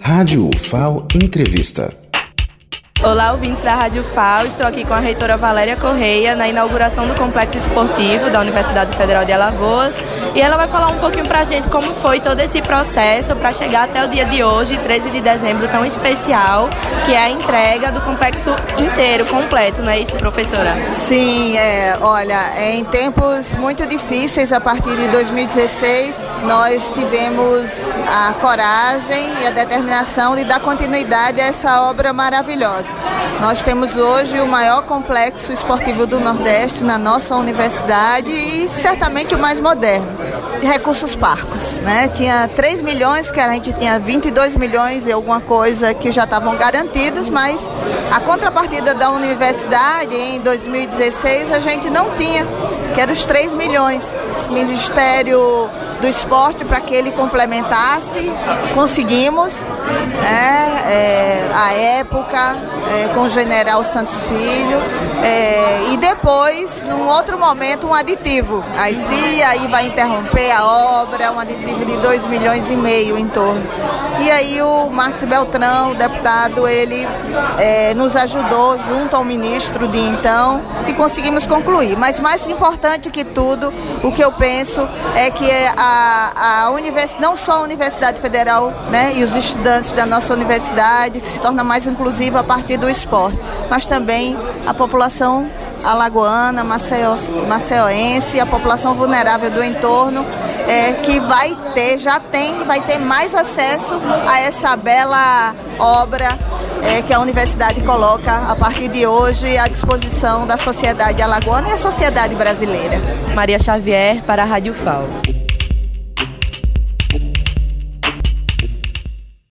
Rádio UFAO Entrevista. Olá, ouvintes da Rádio FAO. Estou aqui com a reitora Valéria Correia na inauguração do Complexo Esportivo da Universidade Federal de Alagoas. E ela vai falar um pouquinho para a gente como foi todo esse processo para chegar até o dia de hoje, 13 de dezembro, tão especial, que é a entrega do complexo inteiro, completo, não é isso, professora? Sim, é, olha, é em tempos muito difíceis, a partir de 2016, nós tivemos a coragem e a determinação de dar continuidade a essa obra maravilhosa. Nós temos hoje o maior complexo esportivo do Nordeste na nossa universidade e certamente o mais moderno recursos parcos, né? Tinha 3 milhões, que a gente tinha 22 milhões e alguma coisa que já estavam garantidos, mas a contrapartida da universidade em 2016 a gente não tinha, que era os 3 milhões. Ministério do Esporte para que ele complementasse, conseguimos, né? É, a época, é, com o general Santos Filho, é, e depois, num outro momento, um aditivo. Aí sim, aí vai interromper a obra, um aditivo de 2 milhões e meio em torno. E aí o Marcos Beltrão, o deputado, ele é, nos ajudou junto ao ministro de então e conseguimos concluir. Mas mais importante que tudo, o que eu penso é que a, a universidade, não só a Universidade Federal né, e os estudantes da nossa universidade, que se torna mais inclusiva a partir do esporte, mas também a população alagoana, maceo, maceoense, a população vulnerável do entorno, é, que vai ter, já tem, vai ter mais acesso a essa bela obra é, que a universidade coloca a partir de hoje à disposição da sociedade alagoana e a sociedade brasileira. Maria Xavier para a Rádio FAO.